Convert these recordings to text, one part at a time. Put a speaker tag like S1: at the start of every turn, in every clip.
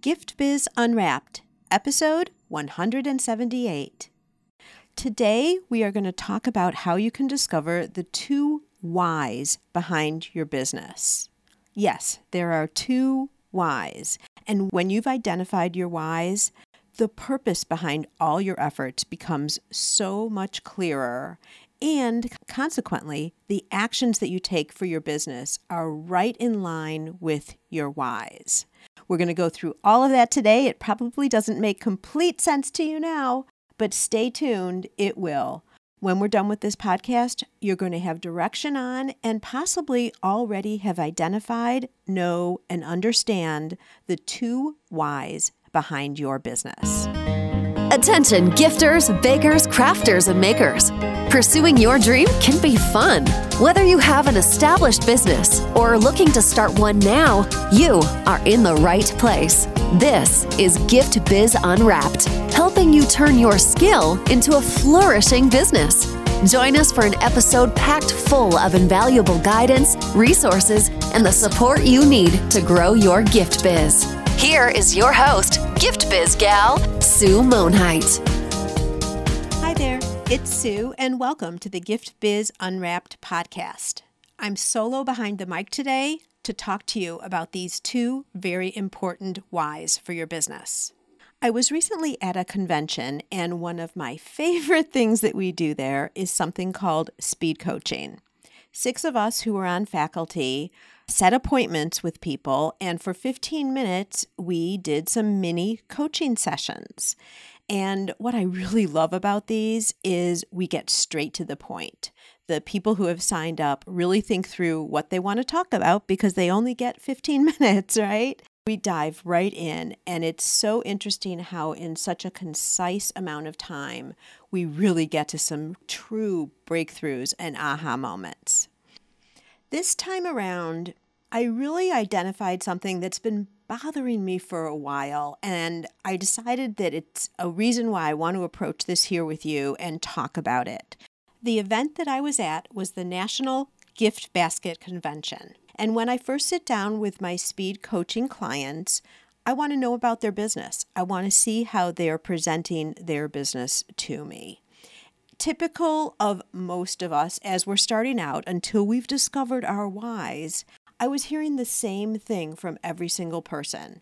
S1: Gift Biz Unwrapped, episode 178. Today, we are going to talk about how you can discover the two whys behind your business. Yes, there are two whys. And when you've identified your whys, the purpose behind all your efforts becomes so much clearer. And consequently, the actions that you take for your business are right in line with your whys. We're going to go through all of that today. It probably doesn't make complete sense to you now, but stay tuned, it will. When we're done with this podcast, you're going to have direction on and possibly already have identified, know, and understand the two whys behind your business.
S2: Attention, gifters, bakers, crafters, and makers. Pursuing your dream can be fun. Whether you have an established business or are looking to start one now, you are in the right place. This is Gift Biz Unwrapped, helping you turn your skill into a flourishing business. Join us for an episode packed full of invaluable guidance, resources, and the support you need to grow your gift biz. Here is your host, Gift Biz Gal, Sue Monhait.
S1: Hi there, it's Sue, and welcome to the Gift Biz Unwrapped podcast. I'm solo behind the mic today to talk to you about these two very important whys for your business. I was recently at a convention, and one of my favorite things that we do there is something called speed coaching. Six of us who were on faculty set appointments with people, and for 15 minutes, we did some mini coaching sessions. And what I really love about these is we get straight to the point. The people who have signed up really think through what they want to talk about because they only get 15 minutes, right? We dive right in, and it's so interesting how, in such a concise amount of time, we really get to some true breakthroughs and aha moments. This time around, I really identified something that's been bothering me for a while, and I decided that it's a reason why I want to approach this here with you and talk about it. The event that I was at was the National Gift Basket Convention. And when I first sit down with my speed coaching clients, I want to know about their business. I want to see how they're presenting their business to me typical of most of us as we're starting out until we've discovered our whys, I was hearing the same thing from every single person.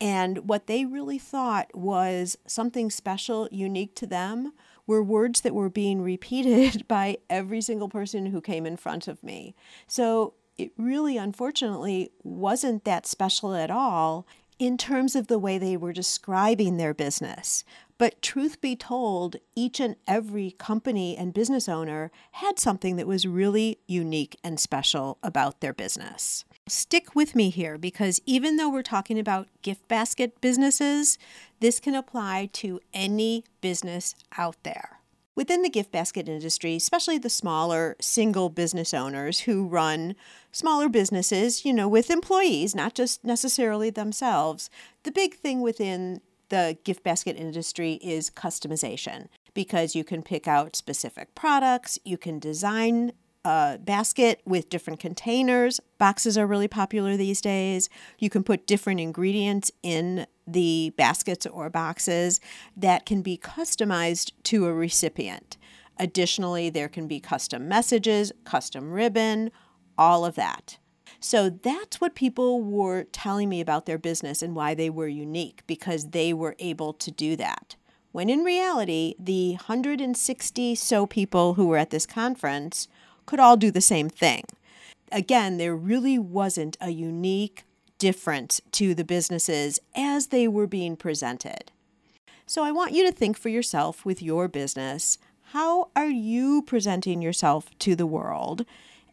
S1: And what they really thought was something special, unique to them, were words that were being repeated by every single person who came in front of me. So it really, unfortunately, wasn't that special at all in terms of the way they were describing their business. But truth be told, each and every company and business owner had something that was really unique and special about their business. Stick with me here because even though we're talking about gift basket businesses, this can apply to any business out there. Within the gift basket industry, especially the smaller single business owners who run smaller businesses, you know, with employees, not just necessarily themselves, the big thing within the gift basket industry is customization because you can pick out specific products, you can design a basket with different containers. Boxes are really popular these days. You can put different ingredients in the baskets or boxes that can be customized to a recipient. Additionally, there can be custom messages, custom ribbon, all of that. So that's what people were telling me about their business and why they were unique because they were able to do that. When in reality, the 160 so people who were at this conference could all do the same thing. Again, there really wasn't a unique difference to the businesses as they were being presented. So I want you to think for yourself with your business how are you presenting yourself to the world?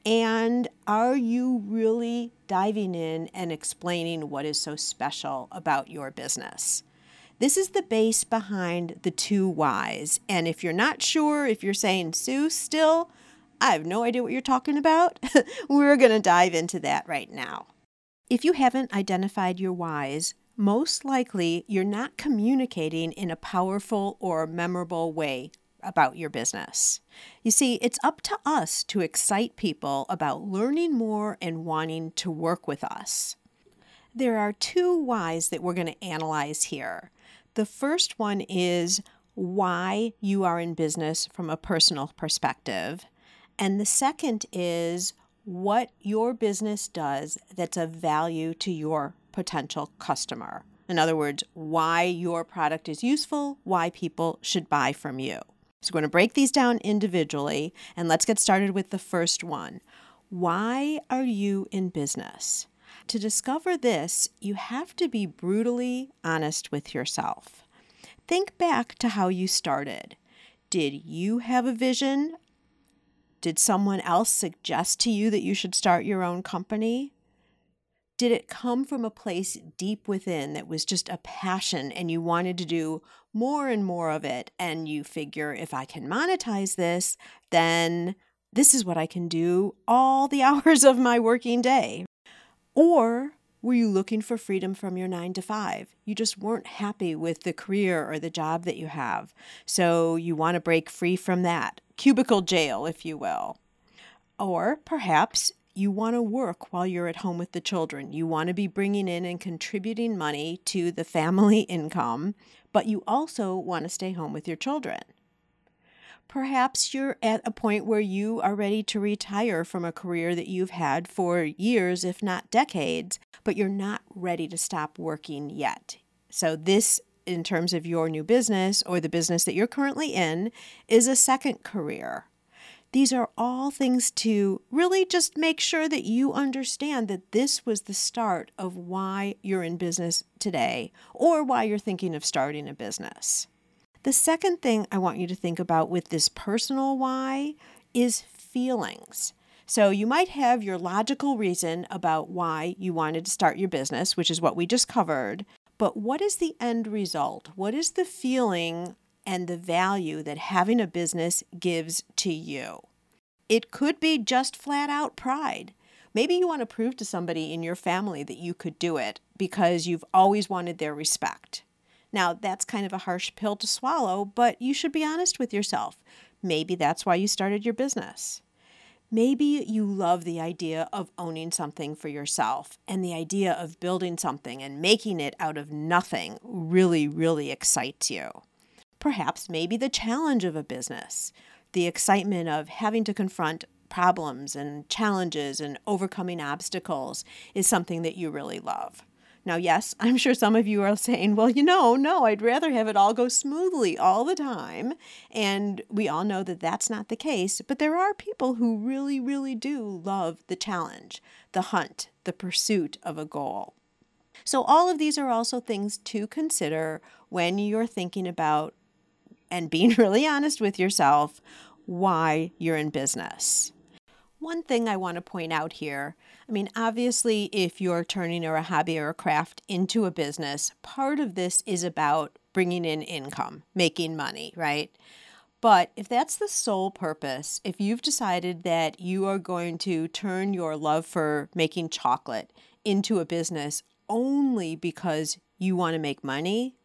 S1: And are you really diving in and explaining what is so special about your business? This is the base behind the two whys. And if you're not sure, if you're saying, Sue, still, I have no idea what you're talking about, we're going to dive into that right now. If you haven't identified your whys, most likely you're not communicating in a powerful or memorable way about your business. You see, it's up to us to excite people about learning more and wanting to work with us. There are two whys that we're going to analyze here. The first one is why you are in business from a personal perspective. And the second is what your business does that's of value to your potential customer. In other words, why your product is useful, why people should buy from you. So, we're going to break these down individually, and let's get started with the first one. Why are you in business? To discover this, you have to be brutally honest with yourself. Think back to how you started. Did you have a vision? Did someone else suggest to you that you should start your own company? Did it come from a place deep within that was just a passion and you wanted to do more and more of it? And you figure, if I can monetize this, then this is what I can do all the hours of my working day. Or were you looking for freedom from your nine to five? You just weren't happy with the career or the job that you have. So you want to break free from that cubicle jail, if you will. Or perhaps you want to work while you're at home with the children. You want to be bringing in and contributing money to the family income, but you also want to stay home with your children. Perhaps you're at a point where you are ready to retire from a career that you've had for years, if not decades, but you're not ready to stop working yet. So, this, in terms of your new business or the business that you're currently in, is a second career. These are all things to really just make sure that you understand that this was the start of why you're in business today or why you're thinking of starting a business. The second thing I want you to think about with this personal why is feelings. So you might have your logical reason about why you wanted to start your business, which is what we just covered. But what is the end result? What is the feeling and the value that having a business gives to you. It could be just flat out pride. Maybe you want to prove to somebody in your family that you could do it because you've always wanted their respect. Now, that's kind of a harsh pill to swallow, but you should be honest with yourself. Maybe that's why you started your business. Maybe you love the idea of owning something for yourself, and the idea of building something and making it out of nothing really, really excites you perhaps maybe the challenge of a business, the excitement of having to confront problems and challenges and overcoming obstacles is something that you really love. Now, yes, I'm sure some of you are saying, well, you know, no, I'd rather have it all go smoothly all the time. And we all know that that's not the case. But there are people who really, really do love the challenge, the hunt, the pursuit of a goal. So, all of these are also things to consider when you're thinking about and being really honest with yourself why you're in business. One thing I want to point out here I mean, obviously, if you're turning a hobby or a craft into a business, part of this is about bringing in income, making money, right? But if that's the sole purpose, if you've decided that you are going to turn your love for making chocolate into a business only because you want to make money,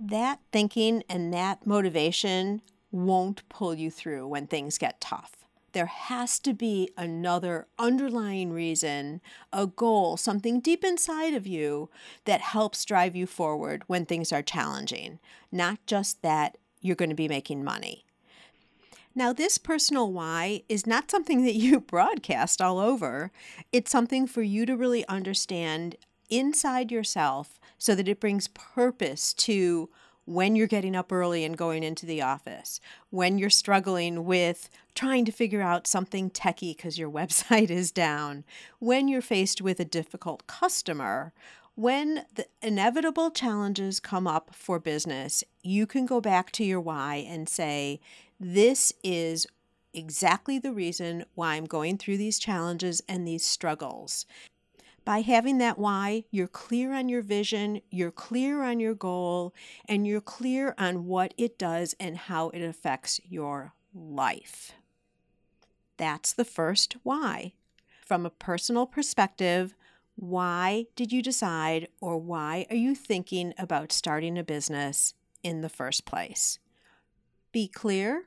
S1: that thinking and that motivation won't pull you through when things get tough. There has to be another underlying reason, a goal, something deep inside of you that helps drive you forward when things are challenging, not just that you're going to be making money. Now, this personal why is not something that you broadcast all over. It's something for you to really understand inside yourself so that it brings purpose to when you're getting up early and going into the office, when you're struggling with trying to figure out something techie because your website is down, when you're faced with a difficult customer, when the inevitable challenges come up for business, you can go back to your why and say, This is exactly the reason why I'm going through these challenges and these struggles. By having that why, you're clear on your vision, you're clear on your goal, and you're clear on what it does and how it affects your life. That's the first why. From a personal perspective, why did you decide or why are you thinking about starting a business in the first place? Be clear,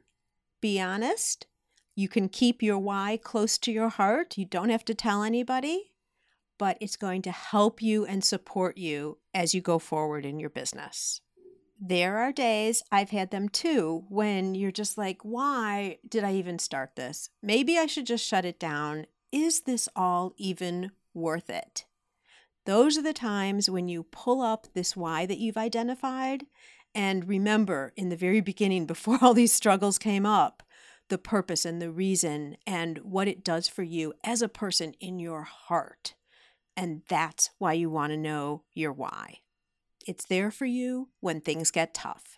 S1: be honest. You can keep your why close to your heart. You don't have to tell anybody but it's going to help you and support you as you go forward in your business. There are days, I've had them too, when you're just like, why did I even start this? Maybe I should just shut it down. Is this all even worth it? Those are the times when you pull up this why that you've identified. And remember, in the very beginning, before all these struggles came up, the purpose and the reason and what it does for you as a person in your heart. And that's why you want to know your why. It's there for you when things get tough.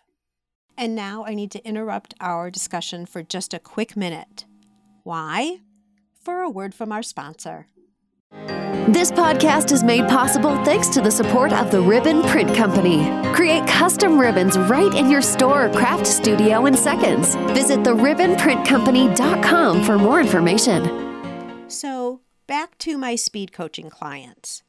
S1: And now I need to interrupt our discussion for just a quick minute. Why? For a word from our sponsor.
S2: This podcast is made possible thanks to the support of the Ribbon Print Company. Create custom ribbons right in your store or craft studio in seconds. Visit theribbonprintcompany.com for more information.
S1: So, back to my speed coaching clients.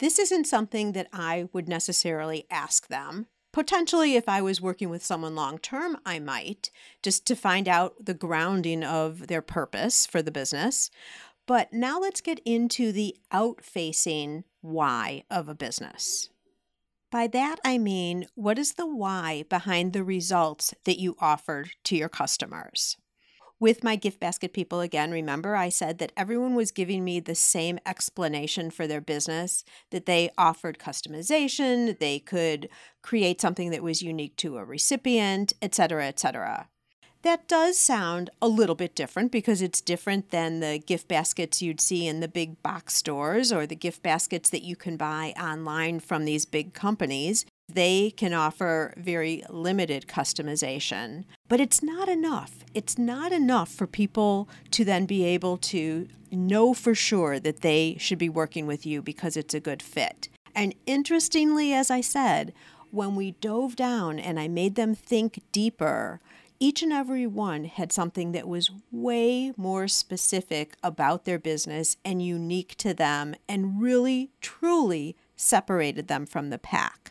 S1: This isn't something that I would necessarily ask them. Potentially, if I was working with someone long term, I might, just to find out the grounding of their purpose for the business. But now let's get into the out facing why of a business. By that, I mean, what is the why behind the results that you offer to your customers? With my gift basket people again, remember I said that everyone was giving me the same explanation for their business, that they offered customization, they could create something that was unique to a recipient, etc., etc. That does sound a little bit different because it's different than the gift baskets you'd see in the big box stores or the gift baskets that you can buy online from these big companies they can offer very limited customization. But it's not enough. It's not enough for people to then be able to know for sure that they should be working with you because it's a good fit. And interestingly, as I said, when we dove down and I made them think deeper, each and every one had something that was way more specific about their business and unique to them and really, truly separated them from the pack.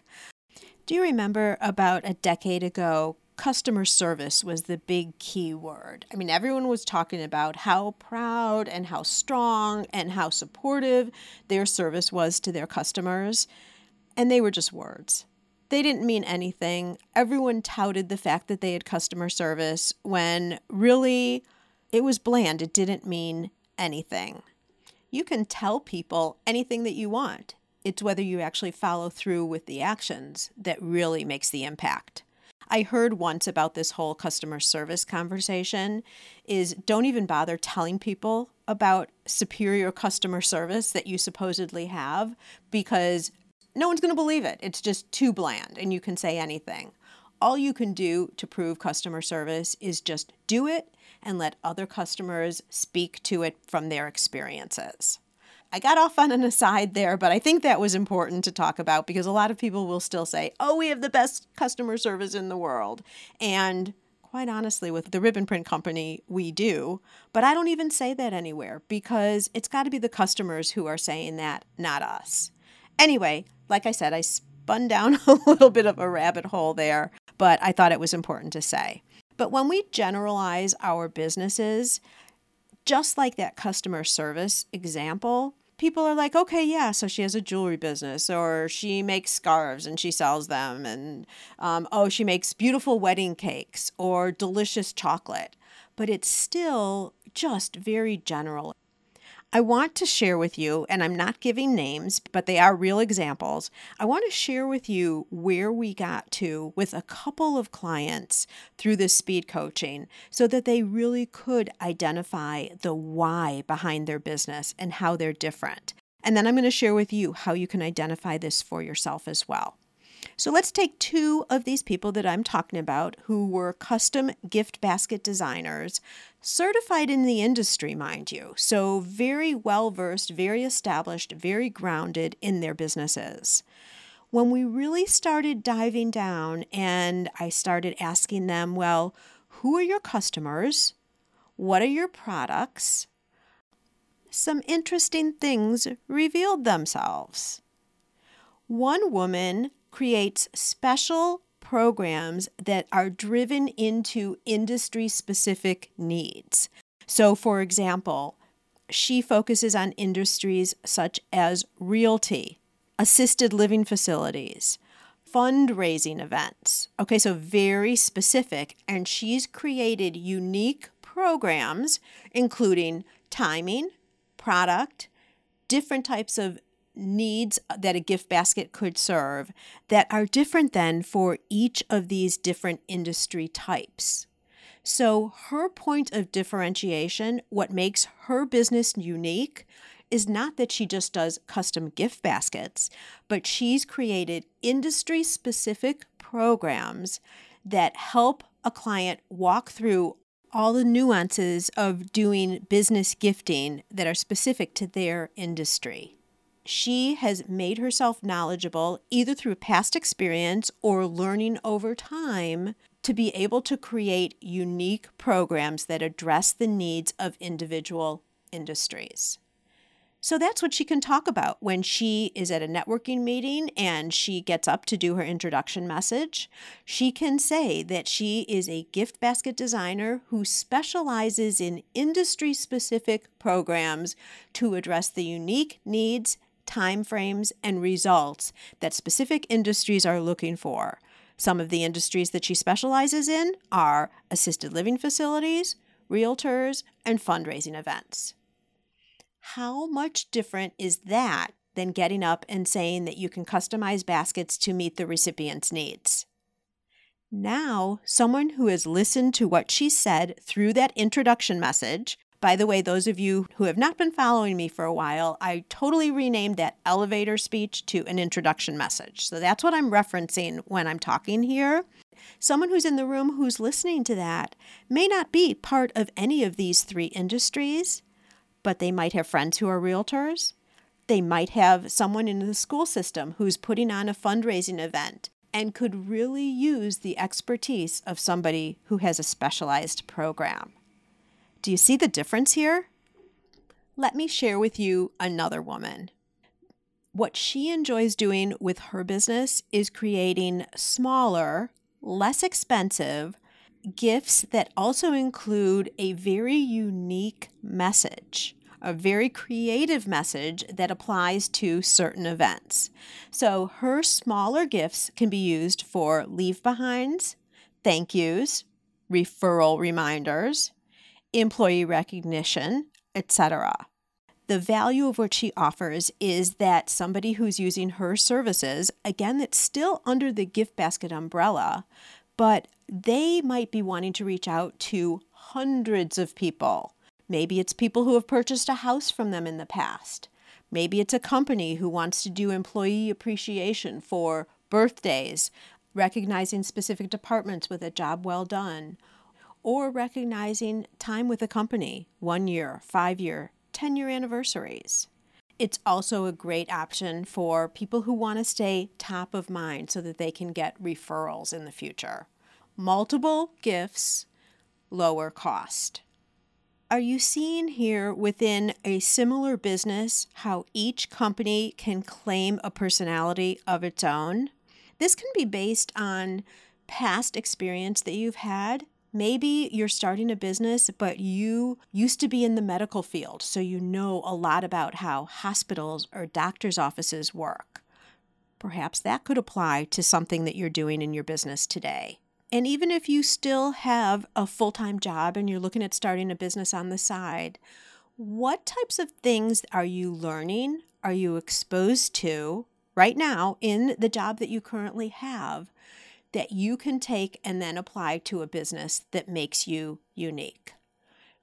S1: Do you remember about a decade ago, customer service was the big key word? I mean, everyone was talking about how proud and how strong and how supportive their service was to their customers, and they were just words. They didn't mean anything. Everyone touted the fact that they had customer service when really it was bland. It didn't mean anything. You can tell people anything that you want it's whether you actually follow through with the actions that really makes the impact. I heard once about this whole customer service conversation is don't even bother telling people about superior customer service that you supposedly have because no one's going to believe it. It's just too bland and you can say anything. All you can do to prove customer service is just do it and let other customers speak to it from their experiences. I got off on an aside there, but I think that was important to talk about because a lot of people will still say, oh, we have the best customer service in the world. And quite honestly, with the Ribbon Print Company, we do. But I don't even say that anywhere because it's got to be the customers who are saying that, not us. Anyway, like I said, I spun down a little bit of a rabbit hole there, but I thought it was important to say. But when we generalize our businesses, just like that customer service example, people are like, okay, yeah, so she has a jewelry business, or she makes scarves and she sells them, and um, oh, she makes beautiful wedding cakes or delicious chocolate. But it's still just very general. I want to share with you, and I'm not giving names, but they are real examples. I want to share with you where we got to with a couple of clients through this speed coaching so that they really could identify the why behind their business and how they're different. And then I'm going to share with you how you can identify this for yourself as well. So let's take two of these people that I'm talking about who were custom gift basket designers, certified in the industry, mind you. So very well versed, very established, very grounded in their businesses. When we really started diving down and I started asking them, well, who are your customers? What are your products? Some interesting things revealed themselves. One woman creates special programs that are driven into industry specific needs. So, for example, she focuses on industries such as realty, assisted living facilities, fundraising events. Okay, so very specific. And she's created unique programs, including timing, product, different types of needs that a gift basket could serve that are different than for each of these different industry types. So, her point of differentiation, what makes her business unique, is not that she just does custom gift baskets, but she's created industry specific programs that help a client walk through all the nuances of doing business gifting that are specific to their industry. She has made herself knowledgeable either through past experience or learning over time to be able to create unique programs that address the needs of individual industries. So that's what she can talk about when she is at a networking meeting and she gets up to do her introduction message. She can say that she is a gift basket designer who specializes in industry specific programs to address the unique needs, timeframes, and results that specific industries are looking for. Some of the industries that she specializes in are assisted living facilities, realtors, and fundraising events. How much different is that than getting up and saying that you can customize baskets to meet the recipient's needs? Now, someone who has listened to what she said through that introduction message, by the way, those of you who have not been following me for a while, I totally renamed that elevator speech to an introduction message. So that's what I'm referencing when I'm talking here. Someone who's in the room who's listening to that may not be part of any of these three industries, but they might have friends who are realtors. They might have someone in the school system who's putting on a fundraising event and could really use the expertise of somebody who has a specialized program. Do you see the difference here? Let me share with you another woman. What she enjoys doing with her business is creating smaller, less expensive gifts that also include a very unique message, a very creative message that applies to certain events. So her smaller gifts can be used for leave behinds, thank yous, referral reminders, employee recognition, etc. The value of what she offers is that somebody who's using her services, again, it's still under the gift basket umbrella, but they might be wanting to reach out to hundreds of people. Maybe it's people who have purchased a house from them in the past. Maybe it's a company who wants to do employee appreciation for birthdays, recognizing specific departments with a job well done, or recognizing time with a company, one year, five year, 10 year anniversaries. It's also a great option for people who want to stay top of mind so that they can get referrals in the future multiple gifts, lower cost. Are you seeing here within a similar business how each company can claim a personality of its own? This can be based on past experience that you've had. Maybe you're starting a business, but you used to be in the medical field, so you know a lot about how hospitals or doctors' offices work. Perhaps that could apply to something that you're doing in your business today. And even if you still have a full time job and you're looking at starting a business on the side, what types of things are you learning? Are you exposed to right now in the job that you currently have that you can take and then apply to a business that makes you unique?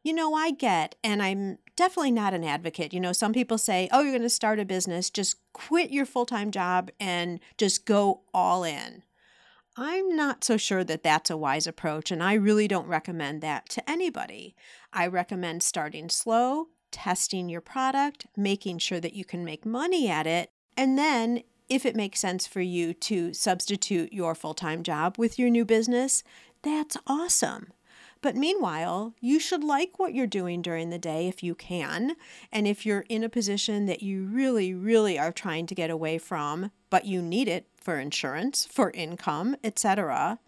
S1: You know, I get, and I'm definitely not an advocate. You know, some people say, oh, you're going to start a business, just quit your full time job and just go all in. I'm not so sure that that's a wise approach, and I really don't recommend that to anybody. I recommend starting slow, testing your product, making sure that you can make money at it, and then if it makes sense for you to substitute your full time job with your new business, that's awesome. But meanwhile, you should like what you're doing during the day if you can. And if you're in a position that you really, really are trying to get away from, but you need it for insurance, for income, etc.,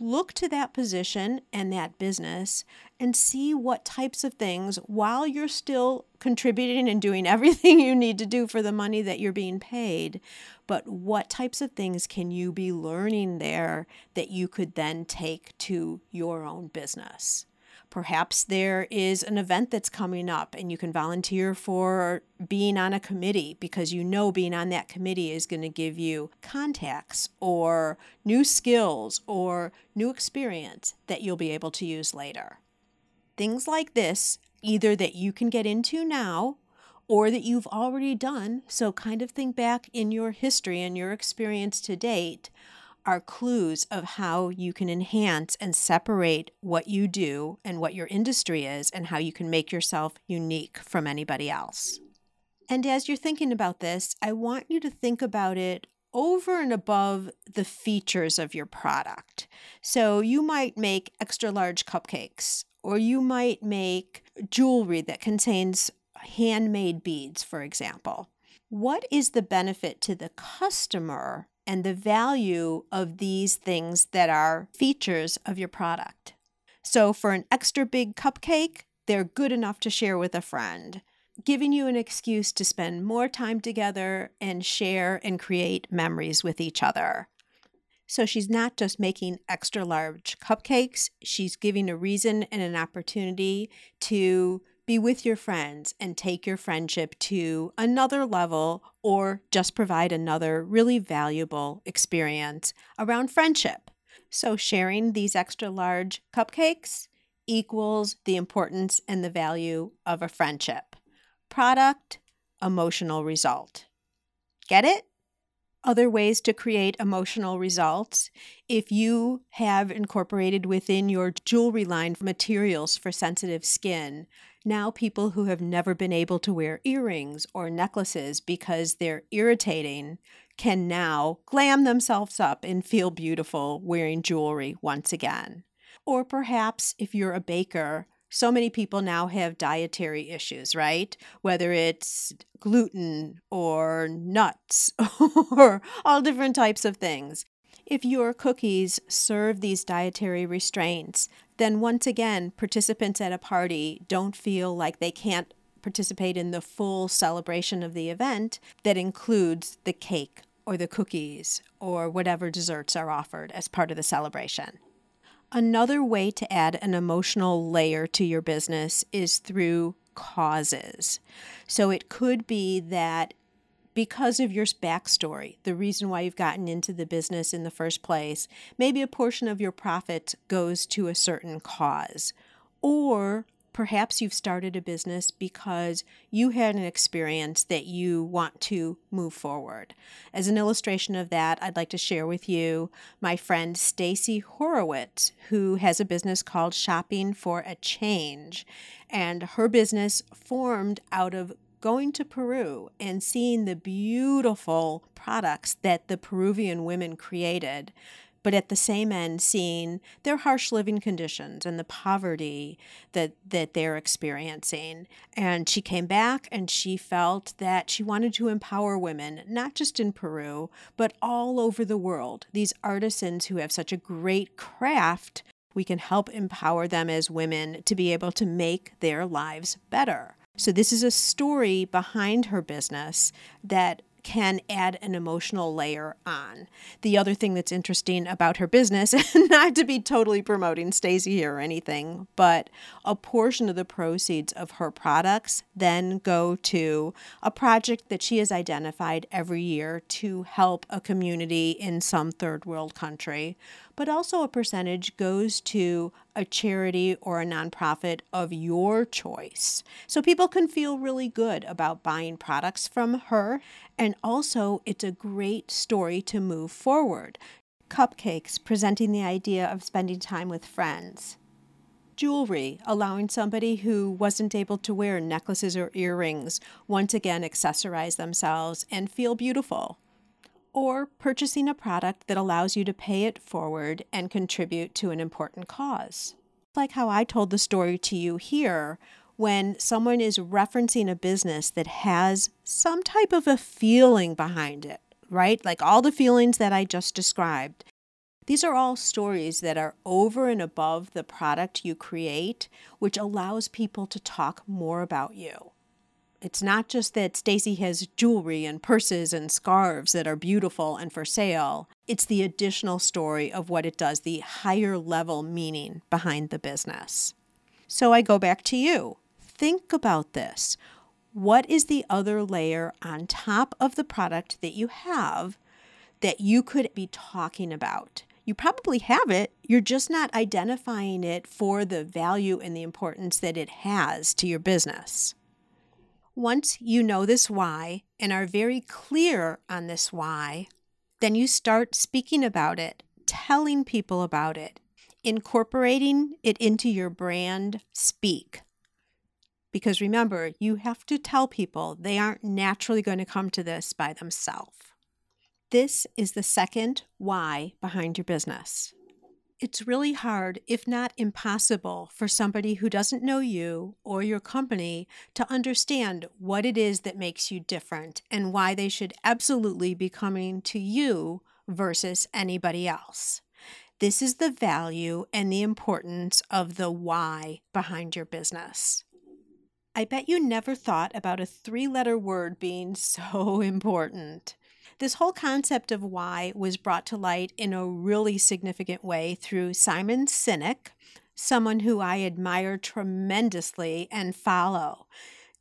S1: look to that position and that business and see what types of things, while you're still contributing and doing everything you need to do for the money that you're being paid, but what types of things can you be learning there that you could then take to your own business? Perhaps there is an event that's coming up and you can volunteer for being on a committee because you know being on that committee is going to give you contacts or new skills or new experience that you'll be able to use later. Things like this, either that you can get into now or that you've already done, so kind of think back in your history and your experience to date are clues of how you can enhance and separate what you do and what your industry is, and how you can make yourself unique from anybody else. And as you're thinking about this, I want you to think about it over and above the features of your product. So you might make extra large cupcakes, or you might make jewelry that contains handmade beads, for example. What is the benefit to the customer and the value of these things that are features of your product. So, for an extra big cupcake, they're good enough to share with a friend, giving you an excuse to spend more time together and share and create memories with each other. So, she's not just making extra large cupcakes, she's giving a reason and an opportunity to be with your friends and take your friendship to another level or just provide another really valuable experience around friendship. So, sharing these extra large cupcakes equals the importance and the value of a friendship. Product, emotional result. Get it? Other ways to create emotional results. If you have incorporated within your jewelry line materials for sensitive skin, now people who have never been able to wear earrings or necklaces because they're irritating can now glam themselves up and feel beautiful wearing jewelry once again. Or perhaps if you're a baker, so many people now have dietary issues, right? Whether it's gluten or nuts or all different types of things. If your cookies serve these dietary restraints, then once again, participants at a party don't feel like they can't participate in the full celebration of the event that includes the cake or the cookies or whatever desserts are offered as part of the celebration. Another way to add an emotional layer to your business is through causes. So it could be that because of your backstory, the reason why you've gotten into the business in the first place, maybe a portion of your profit goes to a certain cause. Or perhaps you've started a business because you had an experience that you want to move forward. As an illustration of that, I'd like to share with you my friend Stacy Horowitz, who has a business called Shopping for a Change. And her business formed out of going to Peru and seeing the beautiful products that the Peruvian women created, but at the same end seeing their harsh living conditions and the poverty that that they're experiencing. And she came back and she felt that she wanted to empower women not just in Peru but all over the world. These artisans who have such a great craft we can help empower them as women to be able to make their lives better so, this is a story behind her business that can add an emotional layer on. The other thing that's interesting about her business, not to be totally promoting Stacy here or anything, but a portion of the proceeds of her products then go to a project that she has identified every year to help a community in some third world country but also a percentage goes to a charity or a nonprofit of your choice. So people can feel really good about buying products from her. And also, it's a great story to move forward. Cupcakes presenting the idea of spending time with friends jewelry, allowing somebody who wasn't able to wear necklaces or earrings once again accessorize themselves and feel beautiful or purchasing a product that allows you to pay it forward and contribute to an important cause. Like how I told the story to you here, when someone is referencing a business that has some type of a feeling behind it, right? Like all the feelings that I just described. These are all stories that are over and above the product you create, which allows people to talk more about you. It's not just that Stacy has jewelry and purses and scarves that are beautiful and for sale. It's the additional story of what it does, the higher level meaning behind the business. So I go back to you. Think about this. What is the other layer on top of the product that you have that you could be talking about? You probably have it, you're just not identifying it for the value and the importance that it has to your business. Once you know this why and are very clear on this why, then you start speaking about it, telling people about it, incorporating it into your brand speak. Because remember, you have to tell people they aren't naturally going to come to this by themselves. This is the second why behind your business it's really hard, if not impossible, for somebody who doesn't know you or your company to understand what it is that makes you different and why they should absolutely be coming to you versus anybody else. This is the value and the importance of the why behind your business. I bet you never thought about a three letter word being so important. This whole concept of why was brought to light in a really significant way through Simon Sinek, someone who I admire tremendously and follow.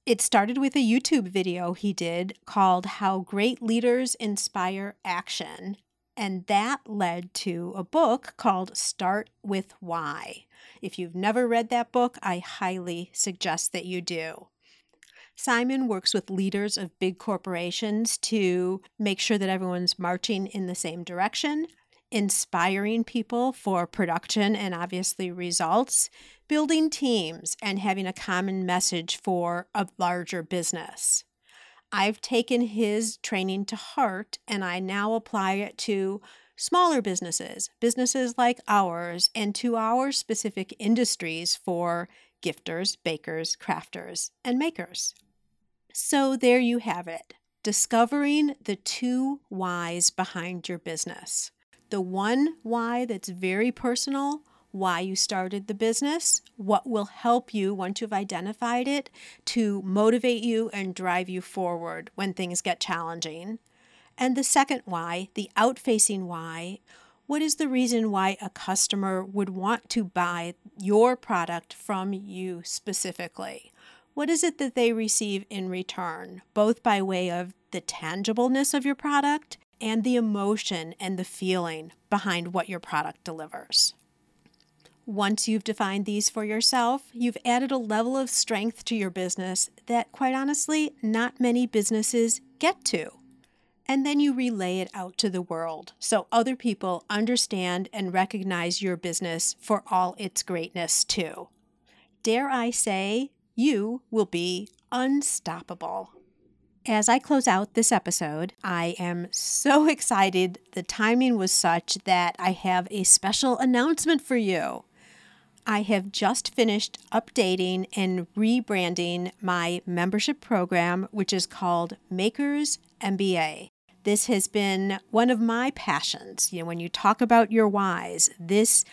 S1: It started with a YouTube video he did called How Great Leaders Inspire Action. And that led to a book called Start with Why. If you've never read that book, I highly suggest that you do. Simon works with leaders of big corporations to make sure that everyone's marching in the same direction, inspiring people for production and obviously results, building teams, and having a common message for a larger business. I've taken his training to heart and I now apply it to smaller businesses, businesses like ours, and to our specific industries for gifters, bakers, crafters, and makers. So there you have it discovering the two whys behind your business. The one why that's very personal, why you started the business, what will help you once you've identified it to motivate you and drive you forward when things get challenging. And the second why, the outfacing why, what is the reason why a customer would want to buy your product from you specifically? What is it that they receive in return, both by way of the tangibleness of your product and the emotion and the feeling behind what your product delivers. Once you've defined these for yourself, you've added a level of strength to your business that, quite honestly, not many businesses get to. And then you relay it out to the world so other people understand and recognize your business for all its greatness, too. Dare I say, you will be unstoppable. As I close out this episode, I am so excited. The timing was such that I have a special announcement for you. I have just finished updating and rebranding my membership program, which is called Makers MBA. This has been one of my passions. You know, when you talk about your whys, this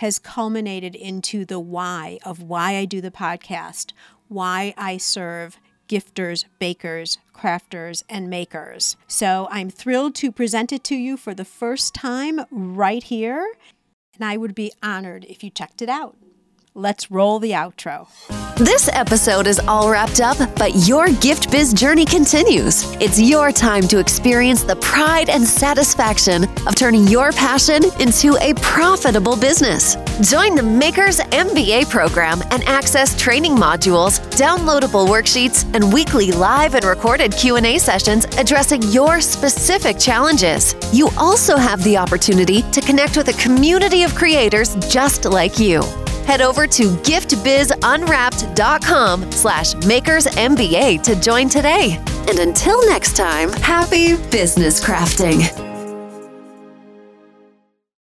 S1: has culminated into the why of why I do the podcast, why I serve gifters, bakers, crafters, and makers. So I'm thrilled to present it to you for the first time right here, and I would be honored if you checked it out. Let's roll the outro.
S2: This episode is all wrapped up, but your gift biz journey continues. It's your time to experience the pride and satisfaction of turning your passion into a profitable business. Join the Makers MBA program and access training modules, downloadable worksheets, and weekly live and recorded Q&A sessions addressing your specific challenges. You also have the opportunity to connect with a community of creators just like you head over to giftbizunwrapped.com slash makersmba to join today. And until next time, happy business crafting.